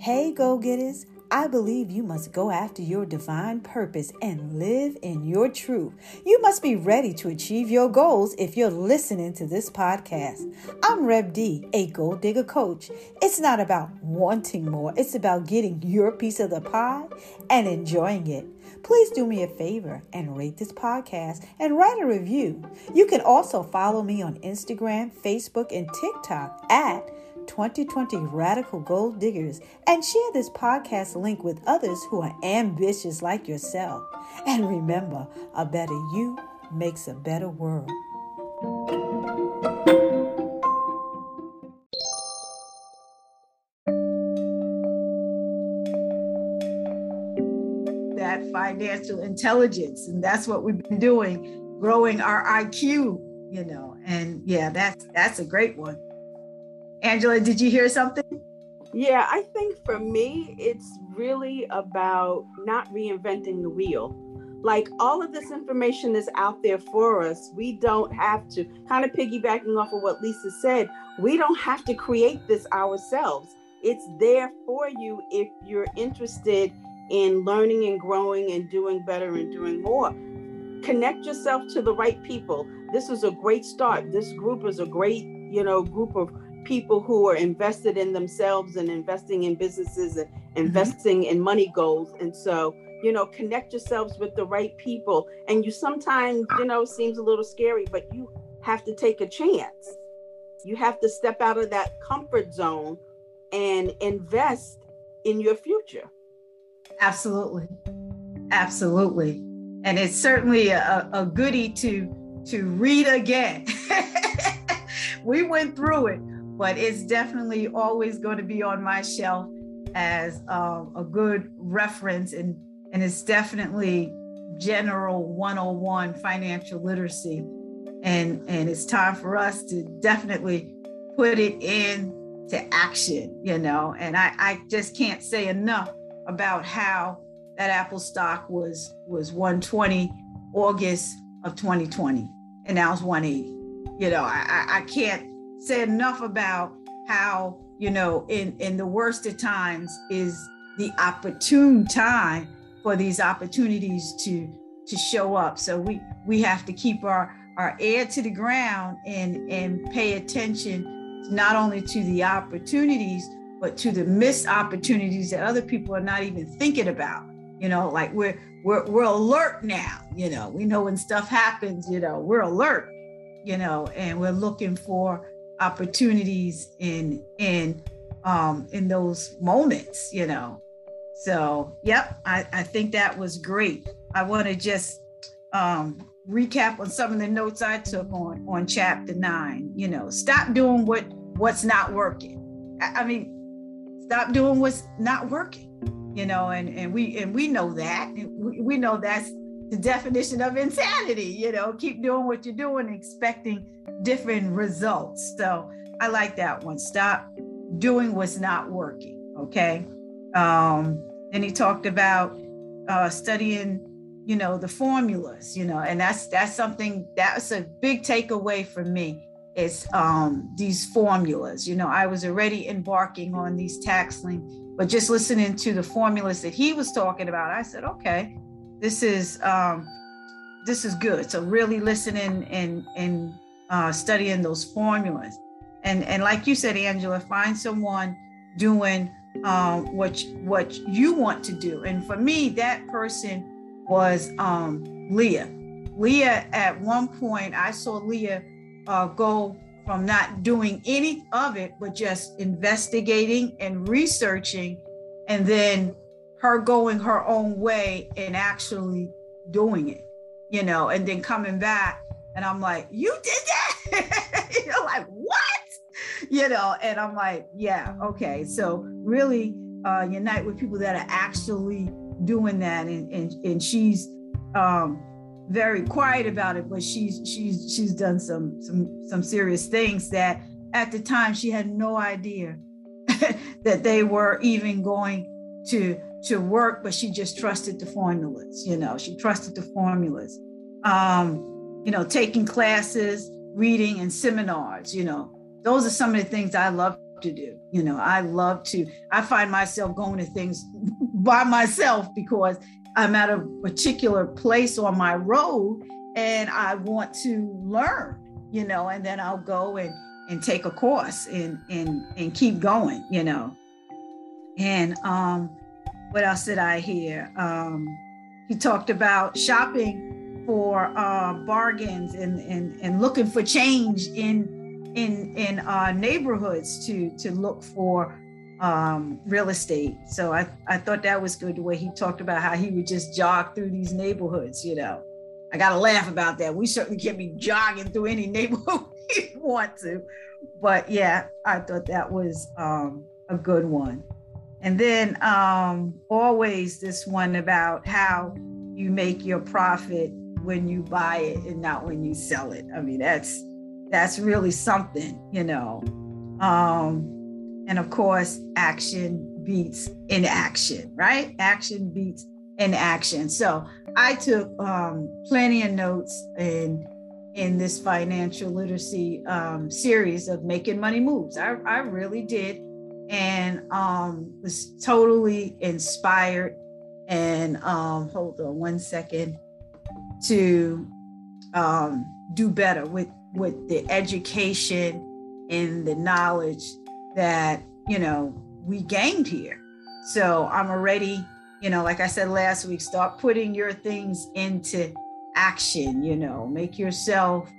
Hey, go getters. I believe you must go after your divine purpose and live in your truth. You must be ready to achieve your goals if you're listening to this podcast. I'm Reb D, a gold digger coach. It's not about wanting more, it's about getting your piece of the pie and enjoying it. Please do me a favor and rate this podcast and write a review. You can also follow me on Instagram, Facebook, and TikTok at 2020 Radical Gold Diggers and share this podcast link with others who are ambitious like yourself. And remember, a better you makes a better world. That financial intelligence, and that's what we've been doing, growing our IQ, you know. And yeah, that's that's a great one. Angela, did you hear something? Yeah, I think for me, it's really about not reinventing the wheel. Like all of this information is out there for us. We don't have to, kind of piggybacking off of what Lisa said, we don't have to create this ourselves. It's there for you if you're interested in learning and growing and doing better and doing more. Connect yourself to the right people. This is a great start. This group is a great, you know, group of people who are invested in themselves and investing in businesses and mm-hmm. investing mm-hmm. in money goals. And so, you know, connect yourselves with the right people. And you sometimes, you know, seems a little scary, but you have to take a chance. You have to step out of that comfort zone and invest in your future. Absolutely. Absolutely. And it's certainly a, a goodie to to read again. we went through it, but it's definitely always going to be on my shelf as uh, a good reference and and it's definitely general 101 financial literacy. And and it's time for us to definitely put it into action you know? And i i just can't say enough about how that apple stock was was 120 august of 2020 and now it's 180 you know i i can't say enough about how you know in in the worst of times is the opportune time for these opportunities to to show up. So we we have to keep our our ear to the ground and and pay attention not only to the opportunities but to the missed opportunities that other people are not even thinking about. You know like we're we're, we're alert now you know. We know when stuff happens you know we're alert you know and we're looking for opportunities in in um in those moments you know? So yep i i think that was great. I want to just um recap on some of the notes i took on on chapter nine you know? Stop doing what what's not working. I, I mean stop doing what's not working you know? And and we and we know that. We, we know that's the definition of insanity you know keep doing what you're doing expecting different results. So i like that one. Stop doing what's not working okay? Um then he talked about uh studying you know the formulas you know and that's that's something that's a big takeaway for me is um these formulas. You know i was already embarking on these taxing but just listening to the formulas that he was talking about i said okay this is um, this is good. So really listening and and uh, studying those formulas, and and like you said, Angela, find someone doing um, what what you want to do. And for me, that person was um, Leah. Leah, at one point, I saw Leah uh, go from not doing any of it, but just investigating and researching, and then her going her own way and actually doing it, you know, and then coming back. And I'm like, you did that? You're like, what? You know, and I'm like, yeah, okay. So really uh, unite with people that are actually doing that. And, and, and she's um, very quiet about it, but she's she's she's done some some some serious things that at the time she had no idea that they were even going to to work, but she just trusted the formulas. You know, she trusted the formulas. Um, you know, taking classes, reading, and seminars. You know, those are some of the things I love to do. You know, I love to, I find myself going to things by myself because I'm at a particular place on my road and I want to learn, you know, and then I'll go and and take a course and and and keep going, you know. And um what else did I hear? Um he talked about shopping for uh bargains and and and looking for change in in in uh, neighborhoods to to look for um, real estate. So I I thought that was good the way he talked about how he would just jog through these neighborhoods. You know, I got to laugh about that. We certainly can't be jogging through any neighborhood we want to, but yeah, I thought that was um, a good one. And then um, always this one about how you make your profit when you buy it and not when you sell it. I mean, that's that's really something, you know. Um, and of course, action beats inaction, right? Action beats inaction. So I took um, plenty of notes in in this financial literacy um, series of making money moves. I, I really did, and um, was totally inspired. And um, hold on one second to um, do better with with the education and the knowledge that you know we gained here so i'm already you know like i said last week start putting your things into action you know make yourself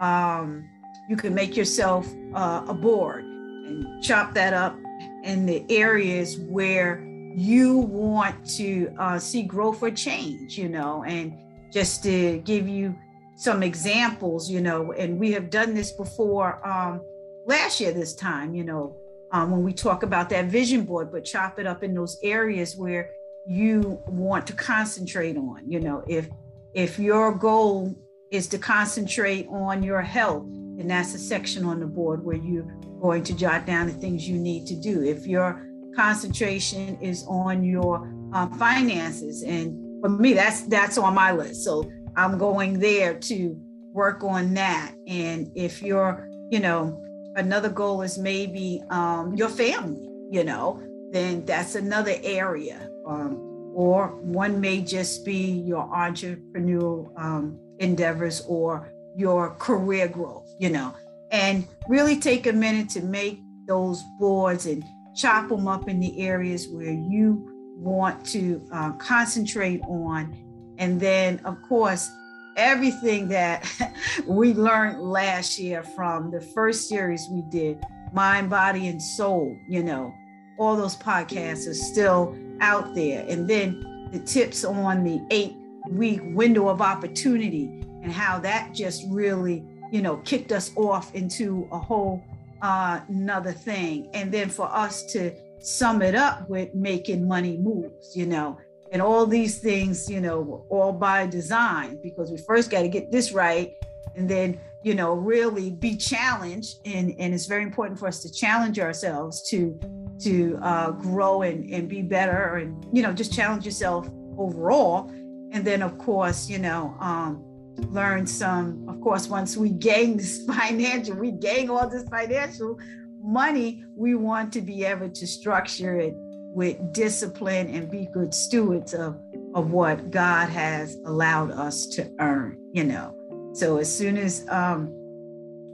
um you can make yourself uh, a board and chop that up in the areas where you want to uh, see growth or change you know and just to give you some examples, you know, and we have done this before um, last year, this time, you know, um, when we talk about that vision board, but chop it up in those areas where you want to concentrate on. You know, if if your goal is to concentrate on your health, then that's a section on the board where you're going to jot down the things you need to do. If your concentration is on your um, finances, and for me, that's that's on my list. So I'm going there to work on that. And if you're, you know, another goal is maybe um, your family, you know, then that's another area. Um, or one may just be your entrepreneurial um, endeavors or your career growth, you know, and really take a minute to make those boards and chop them up in the areas where you want to uh, concentrate on and then, of course, everything that we learned last year from the first series we did, Mind, Body, and Soul, you know, all those podcasts are still out there. And then the tips on the eight week window of opportunity and how that just really, you know, kicked us off into a whole uh, another thing. And then for us to sum it up with making money moves, you know, and all these things, you know, all by design because we first got to get this right and then, you know, really be challenged. And, and it's very important for us to challenge ourselves to to uh, grow and, and be better and, you know, just challenge yourself overall. And then, of course, you know, um, learn some, of course, once we gain this financial, we gain all this financial money, we want to be able to structure it with discipline and be good stewards of, of what God has allowed us to earn, you know. So as soon as um,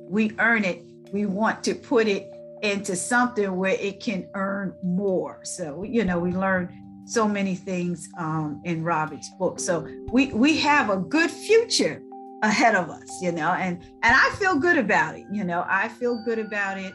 we earn it, we want to put it into something where it can earn more. So, you know, we learn so many things um, in Robert's book. So we we have a good future ahead of us, you know, and and I feel good about it. You know, I feel good about it.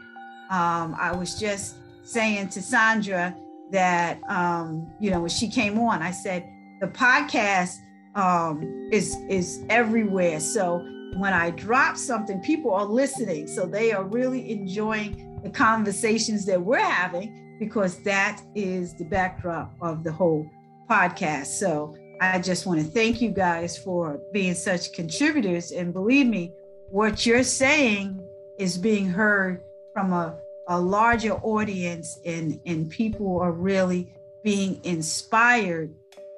Um, I was just saying to Sandra, that um, you know when she came on i said the podcast um, is is everywhere so when i drop something people are listening so they are really enjoying the conversations that we're having because that is the backdrop of the whole podcast. So i just want to thank you guys for being such contributors. And believe me what you're saying is being heard from a a larger audience and and people are really being inspired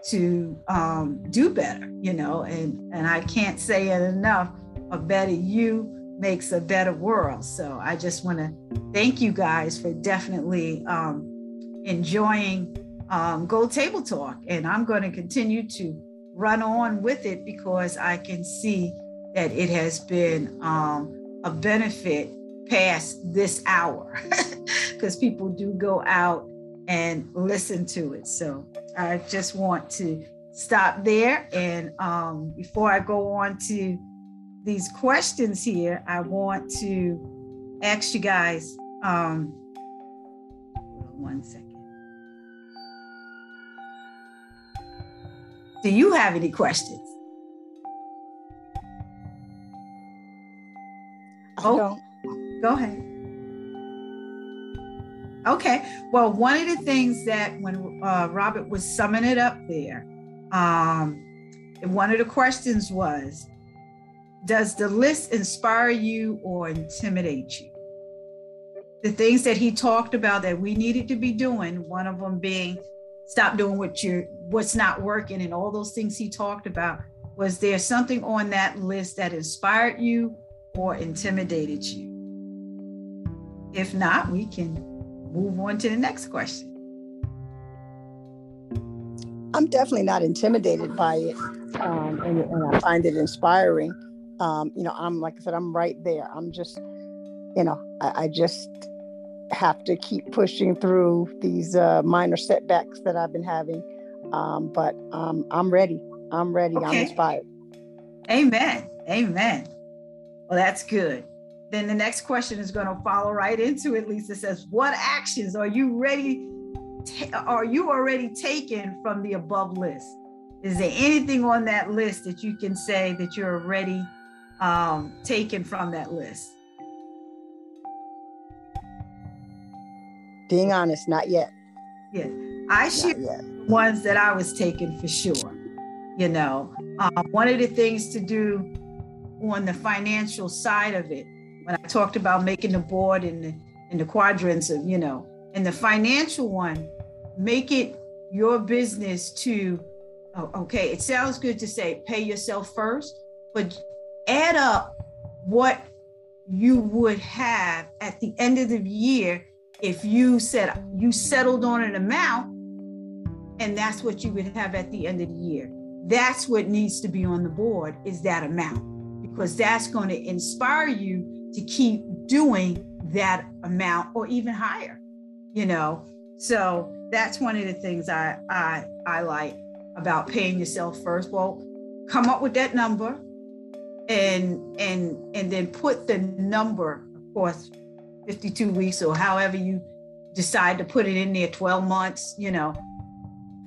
to um, do better you know and and i can't say it enough a better you makes a better world. So I just want to thank you guys for definitely um, enjoying um, Gold Table Talk. And I'm going to continue to run on with it because I can see that it has been um, a benefit past this hour because people do go out and listen to it. So I just want to stop there. And um, before I go on to these questions here, I want to ask you guys um, one second. Do you have any questions? Oh, go ahead. Okay. Well, one of the things that when uh, Robert was summing it up there, um, one of the questions was, does the list inspire you or intimidate you? The things that he talked about that we needed to be doing, one of them being stop doing what you're what's not working and all those things he talked about. Was there something on that list that inspired you or intimidated you? If not, we can move on to the next question. I'm definitely not intimidated by it, um, and, and, I find it inspiring. Um, you know, I'm like I said, I'm right there. I'm just, you know, I, I just have to keep pushing through these uh, minor setbacks that I've been having. Um, but um, I'm ready. I'm ready. Okay. I'm inspired. Amen. Amen. Well, that's good. Then the next question is going to follow right into it. Lisa says, "What actions are you ready? are you already taken from the above list? Is there anything on that list that you can say that you're already um, taken from that list?" Being honest, not yet. Yeah, I shoot ones that I was taking for sure. You know, um, one of the things to do on the financial side of it, when I talked about making the board and the, and the quadrants of, you know, and the financial one, make it your business to, oh, okay, it sounds good to say pay yourself first, but add up what you would have at the end of the year if you said you settled on an amount and that's what you would have at the end of the year. That's what needs to be on the board is that amount because that's going to inspire you to keep doing that amount or even higher you know? So that's one of the things i i i like about paying yourself first. Well come up with that number and and and then put the number of course 52 weeks or however you decide to put it in there 12 months you know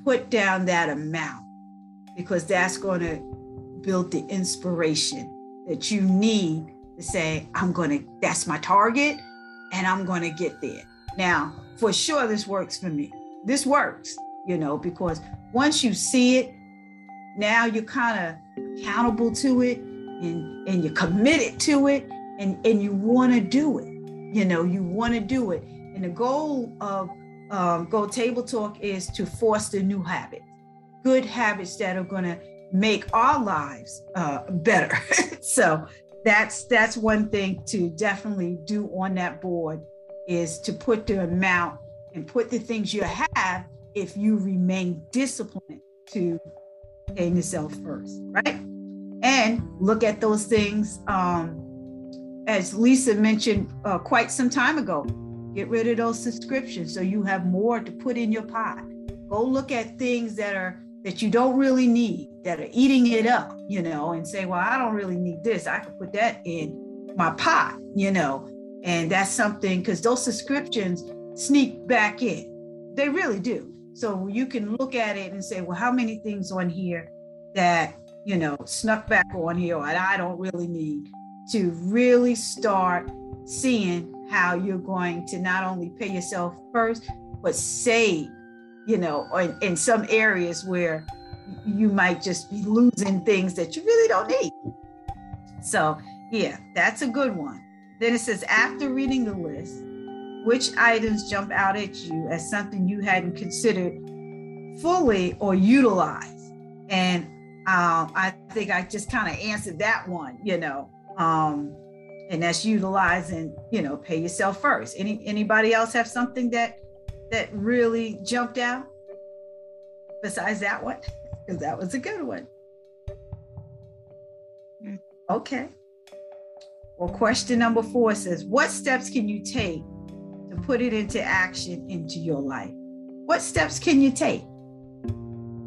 put down that amount because that's going to build the inspiration that you need to say i'm going to that's my target and i'm going to get there. Now for sure this works for me. This works you know because once you see it now you're kind of accountable to it and and you're committed to it and and you want to do it you know you want to do it. And the goal of um, gold table talk is to foster new habits good habits that are going to make our lives uh, better. So that's that's one thing to definitely do on that board is to put the amount and put the things you have if you remain disciplined to paying yourself first right and look at those things um, as Lisa mentioned uh, quite some time ago, get rid of those subscriptions so you have more to put in your pot. Go look at things that are that you don't really need, that are eating it up, you know, and say, well, I don't really need this. I could put that in my pot, you know, and that's something because those subscriptions sneak back in. They really do. So you can look at it and say, well, how many things on here that, you know, snuck back on here and I don't really need to really start seeing how you're going to not only pay yourself first, but save, you know, in, in some areas where you might just be losing things that you really don't need. So, yeah, that's a good one. Then it says, after reading the list, which items jump out at you as something you hadn't considered fully or utilized? And um, I think I just kind of answered that one, you know. Um, and that's utilizing you know pay yourself first. Any anybody else have something that that really jumped out besides that one? Because that was a good one. Okay. Well question number four says what steps can you take to put it into action into your life? What steps can you take?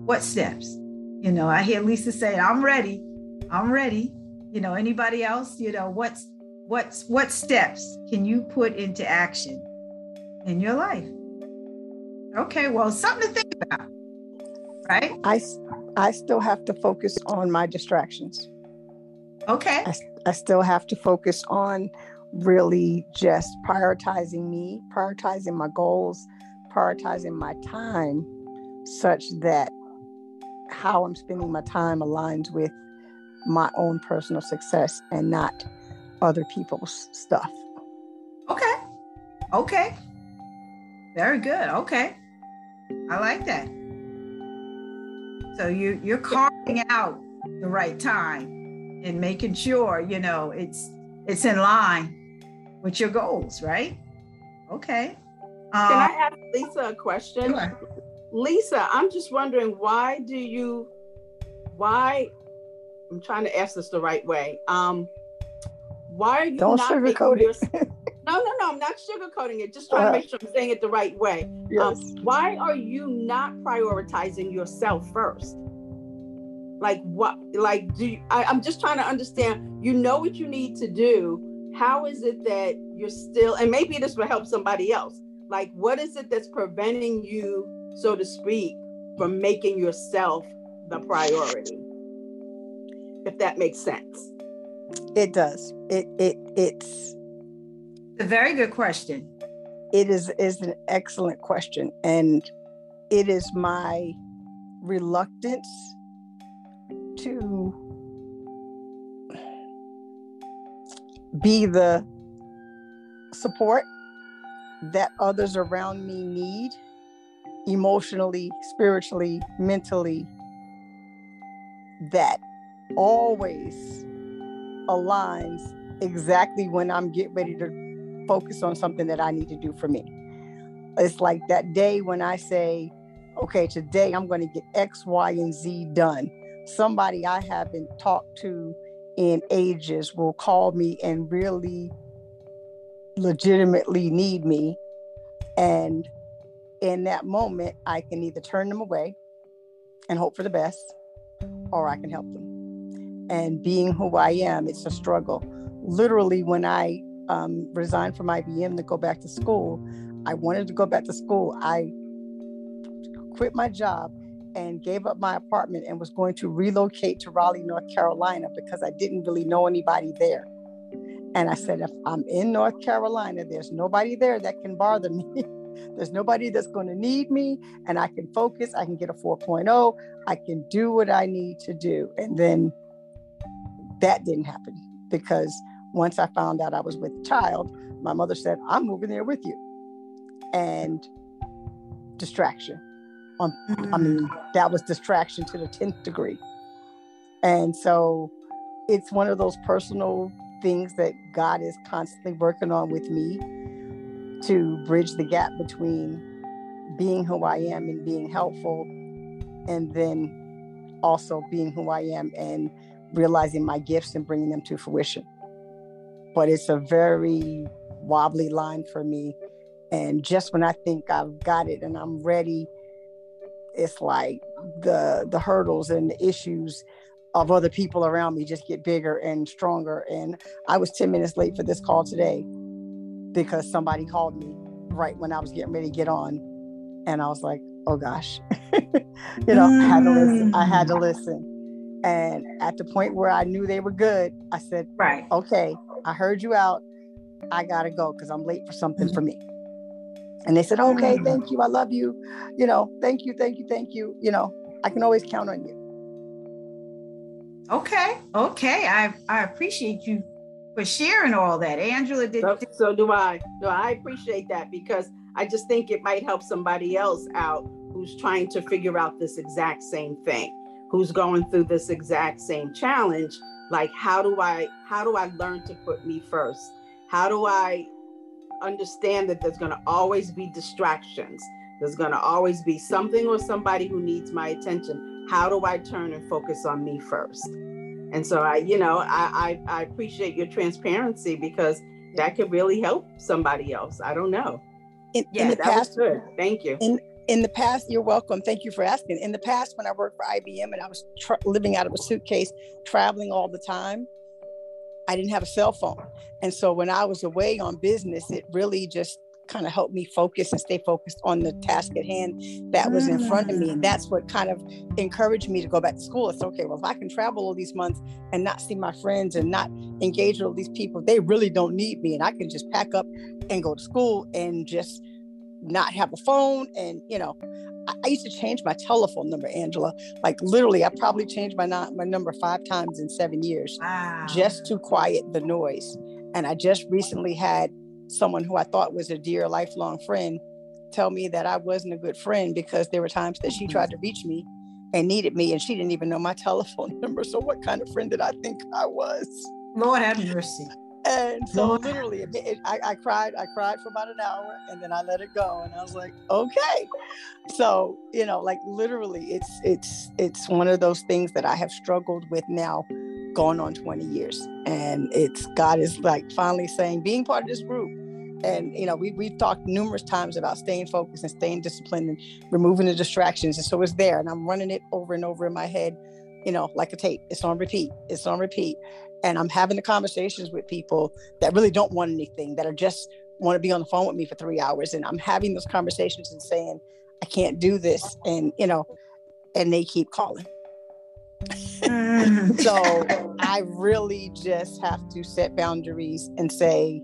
What steps you know i hear lisa say i'm ready. I'm ready. You know anybody else you know what's what's what steps can you put into action in your life? Okay well something to think about right? I i still have to focus on my distractions. Okay. I, I still have to focus on really just prioritizing me prioritizing my goals prioritizing my time such that how i'm spending my time aligns with my own personal success and not other people's stuff. Okay. Okay. Very good. Okay. I like that. So you you're carving out the right time and making sure, you know, it's it's in line with your goals, right? Okay. Um, Can I ask Lisa a question? Sure. Lisa, I'm just wondering why do you why I'm trying to ask this the right way. Um why are you Don't not sugarcoat it? No, no, no. I'm not sugarcoating it. Just trying uh, to make sure I'm saying it the right way. Um, yes. Um, why are you not prioritizing yourself first? Like what? Like do you, I, I'm just trying to understand. You know what you need to do. How is it that you're still? And maybe this will help somebody else. Like what is it that's preventing you, so to speak, from making yourself the priority? If that makes sense. It does. It it it's a very good question. It is is an excellent question, and it is my reluctance to be the support that others around me need emotionally, spiritually, mentally, that always aligns exactly when I'm getting ready to focus on something that I need to do for me. It's like that day when I say, okay, today I'm going to get X, Y, and Z done. Somebody I haven't talked to in ages will call me and really legitimately need me. And in that moment, I can either turn them away and hope for the best, or I can help them and being who I am, it's a struggle. Literally, when I um, resigned from IBM to go back to school, I wanted to go back to school. I quit my job and gave up my apartment and was going to relocate to Raleigh, North Carolina because I didn't really know anybody there. And I said, if I'm in North Carolina, there's nobody there that can bother me. there's nobody that's going to need me, and I can focus. I can get a 4.0. I can do what I need to do. And then that didn't happen because once I found out I was with a child, my mother said, I'm moving there with you. And distraction. Um, I mean, mm. that was distraction to the 10th degree. And so it's one of those personal things that God is constantly working on with me to bridge the gap between being who I am and being helpful, and then also being who I am and realizing my gifts and bringing them to fruition. But it's a very wobbly line for me. And just when I think I've got it and I'm ready, it's like the the hurdles and the issues of other people around me just get bigger and stronger. And I was 10 minutes late for this call today because somebody called me right when I was getting ready to get on. And I was like, oh gosh. you know, I had to listen. I had to listen. And at the point where I knew they were good, I said, Right. Okay, I heard you out. I got to go because I'm late for something for me. And they said, Okay, mm-hmm. thank you. I love you. You know, thank you, thank you, thank you. You know, I can always count on you. Okay. Okay. I, I appreciate you for sharing all that. Angela did. So, so do I. No, I appreciate that because I just think it might help somebody else out who's trying to figure out this exact same thing who's going through this exact same challenge like how do i how do i learn to put me first how do i understand that there's going to always be distractions there's going to always be something or somebody who needs my attention how do i turn and focus on me first and so i you know i i, I appreciate your transparency because that could really help somebody else i don't know in, yeah, in the past good thank you in in the past, you're welcome. Thank you for asking. In the past, when I worked for IBM and I was tra- living out of a suitcase, traveling all the time, I didn't have a cell phone. And so when I was away on business, it really just kind of helped me focus and stay focused on the task at hand that was in front of me. And that's what kind of encouraged me to go back to school. It's okay, well, if I can travel all these months and not see my friends and not engage with all these people, they really don't need me. And I can just pack up and go to school and just not have a phone and you know I, I used to change my telephone number angela like literally i probably changed my not my number five times in seven years wow. just to quiet the noise and i just recently had someone who i thought was a dear lifelong friend tell me that i wasn't a good friend because there were times that she tried to reach me and needed me and she didn't even know my telephone number. So what kind of friend did i think i was? Lord have mercy. And so literally it, it, I, I, cried i cried for about an hour and then i let it go and i was like okay. So you know like literally it's it's it's one of those things that i have struggled with now going on 20 years. And it's god is like finally saying being part of this group and you know we, we've talked numerous times about staying focused and staying disciplined and removing the distractions and so it's there and i'm running it over and over in my head you know like a tape it's on repeat it's on repeat and I'm having the conversations with people that really don't want anything, that are just want to be on the phone with me for three hours. And I'm having those conversations and saying, I can't do this. And, you know, and they keep calling. Mm. so I really just have to set boundaries and say,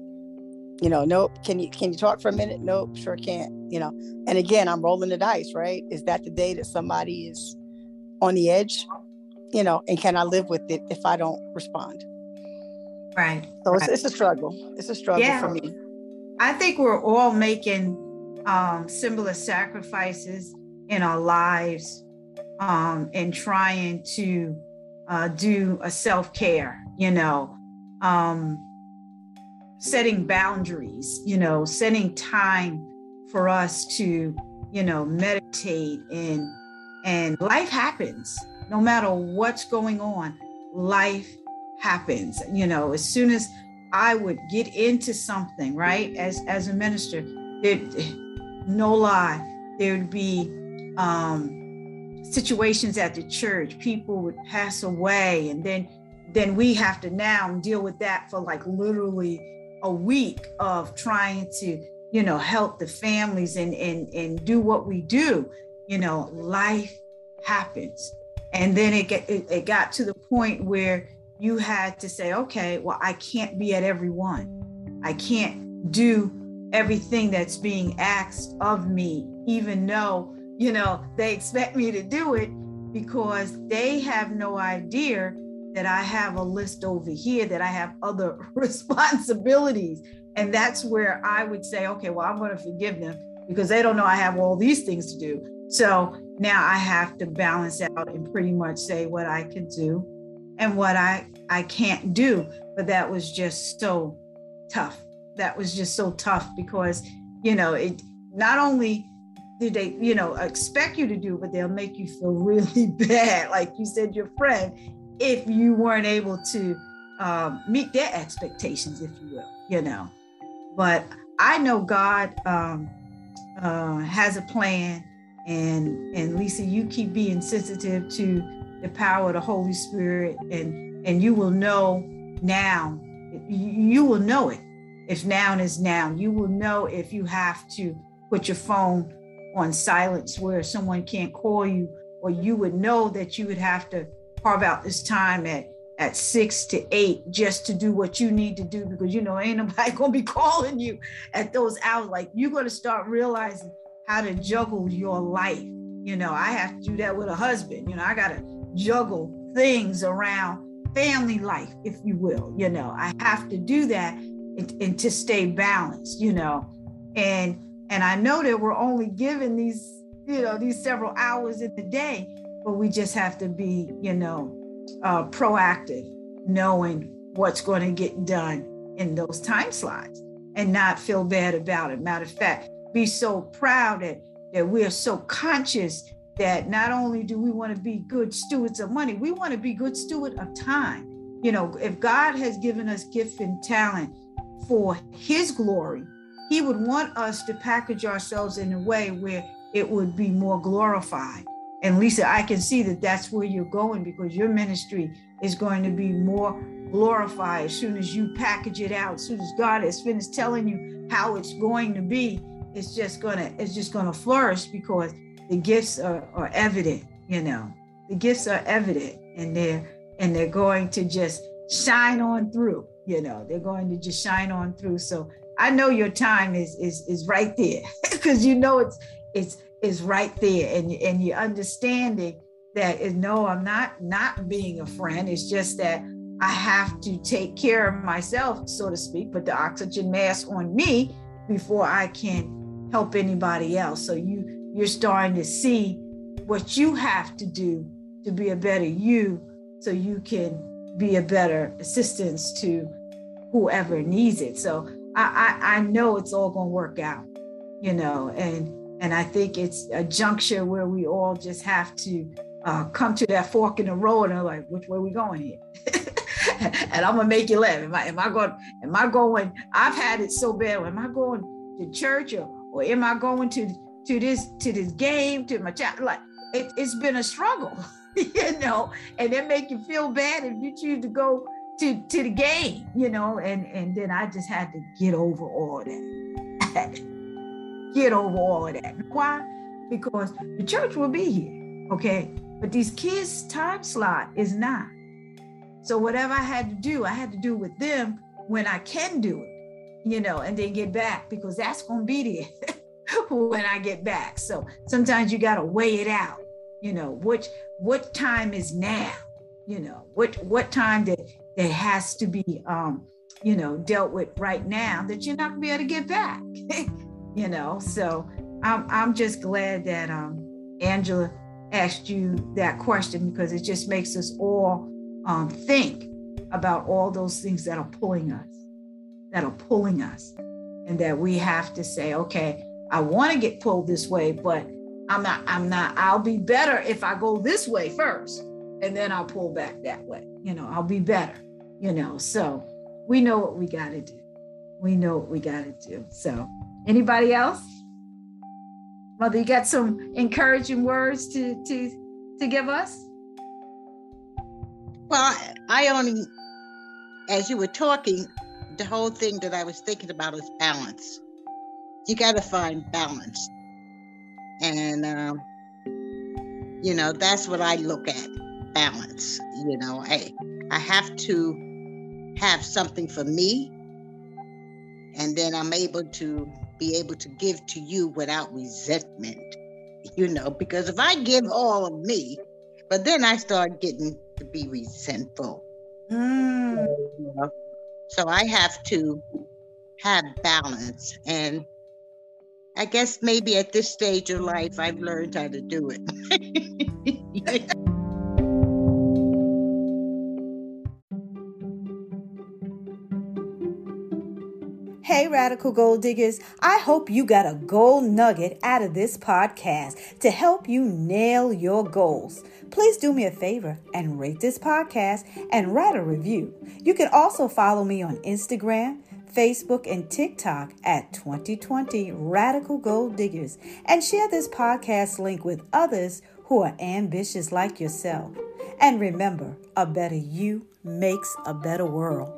you know, nope, can you can you talk for a minute? Nope, sure can't, you know. And again, I'm rolling the dice, right? Is that the day that somebody is on the edge? You know, and can I live with it if I don't respond? Right. So right. It's, it's a struggle. It's a struggle yeah. for me. I think we're all making um, similar sacrifices in our lives um, and trying to uh, do a self care, you know, um, setting boundaries, you know, setting time for us to, you know, meditate and and life happens no matter what's going on. Life happens you know as soon as i would get into something right as as a minister there no lie there would be um situations at the church people would pass away and then then we have to now deal with that for like literally a week of trying to you know help the families and and and do what we do you know life happens and then it get it, it got to the point where you had to say, okay, well, I can't be at every one. I can't do everything that's being asked of me, even though, you know, they expect me to do it because they have no idea that I have a list over here, that I have other responsibilities. And that's where I would say, okay, well, I'm going to forgive them because they don't know I have all these things to do. So now I have to balance out and pretty much say what I can do and what I I can't do. But that was just so tough. That was just so tough because you know it not only did they you know expect you to do but they'll make you feel really bad like you said your friend if you weren't able to um, meet their expectations if you will you know but i know god um, uh, has a plan and and lisa you keep being sensitive to the power of the Holy Spirit, and and you will know now. You will know it if now is now. You will know if you have to put your phone on silence where someone can't call you, or you would know that you would have to carve out this time at at six to eight just to do what you need to do because you know ain't nobody gonna be calling you at those hours. Like you're gonna start realizing how to juggle your life. You know, I have to do that with a husband. You know, I gotta juggle things around family life, if you will. You know, I have to do that and, and to stay balanced, you know. And and I know that we're only given these, you know, these several hours in the day, but we just have to be, you know, uh, proactive, knowing what's going to get done in those time slots and not feel bad about it. Matter of fact, be so proud that, that we are so conscious that not only do we want to be good stewards of money, we want to be good steward of time. You know, if God has given us gift and talent for his glory, he would want us to package ourselves in a way where it would be more glorified. And Lisa, I can see that that's where you're going because your ministry is going to be more glorified as soon as you package it out, as soon as God has finished telling you how it's going to be. It's just gonna, it's just gonna flourish because the gifts are, are evident, you know. The gifts are evident and they're and they're going to just shine on through, you know, they're going to just shine on through. So I know your time is is is right there because you know it's it's is right there and and you're understanding that no i'm not not being a friend. It's just that i have to take care of myself so to speak put the oxygen mask on me before i can help anybody else. So you you're starting to see what you have to do to be a better you so you can be a better assistance to whoever needs it. So i i, I know it's all going to work out you know and and I think it's a juncture where we all just have to uh, come to that fork in the road and like, which way are we going here? and I'm gonna make you laugh. Am I, am I going? Am I going? I've had it so bad. Am I going to church or, or am I going to to this to this game to my child? Like it, it's been a struggle, you know. And they make you feel bad if you choose to go to to the game, you know. And and then I just had to get over all that. get over all of that. Why? Because the church will be here, okay? But these kids' time slot is not. So whatever I had to do, I had to do with them when I can do it, you know, and then get back because that's going to be there when I get back. So sometimes you got to weigh it out, you know, which what time is now, you know, what what time that that has to be um, you know, dealt with right now that you're not going to be able to get back. you know. So I'm I'm just glad that um, Angela asked you that question because it just makes us all um, think about all those things that are pulling us, that are pulling us, and that we have to say, okay, I want to get pulled this way, but I'm not. I'm not. I'll be better if I go this way first, and then I'll pull back that way. You know, I'll be better. You know, so we know what we got to do. We know what we got to do. So Anybody else? Mother, you got some encouraging words to to to give us? Well, I only, as you were talking, the whole thing that I was thinking about is balance. You got to find balance, and um, you know that's what I look at balance. You know, I I have to have something for me, and then I'm able to be able to give to you without resentment, you know, because if I give all of me, but then I start getting to be resentful. Mm. You know? So I have to have balance. And I guess maybe at this stage of life, I've learned how to do it. Radical Gold Diggers, I hope you got a gold nugget out of this podcast to help you nail your goals. Please do me a favor and rate this podcast and write a review. You can also follow me on Instagram, Facebook, and TikTok at 2020 Radical Gold Diggers and share this podcast link with others who are ambitious like yourself. And remember, a better you makes a better world.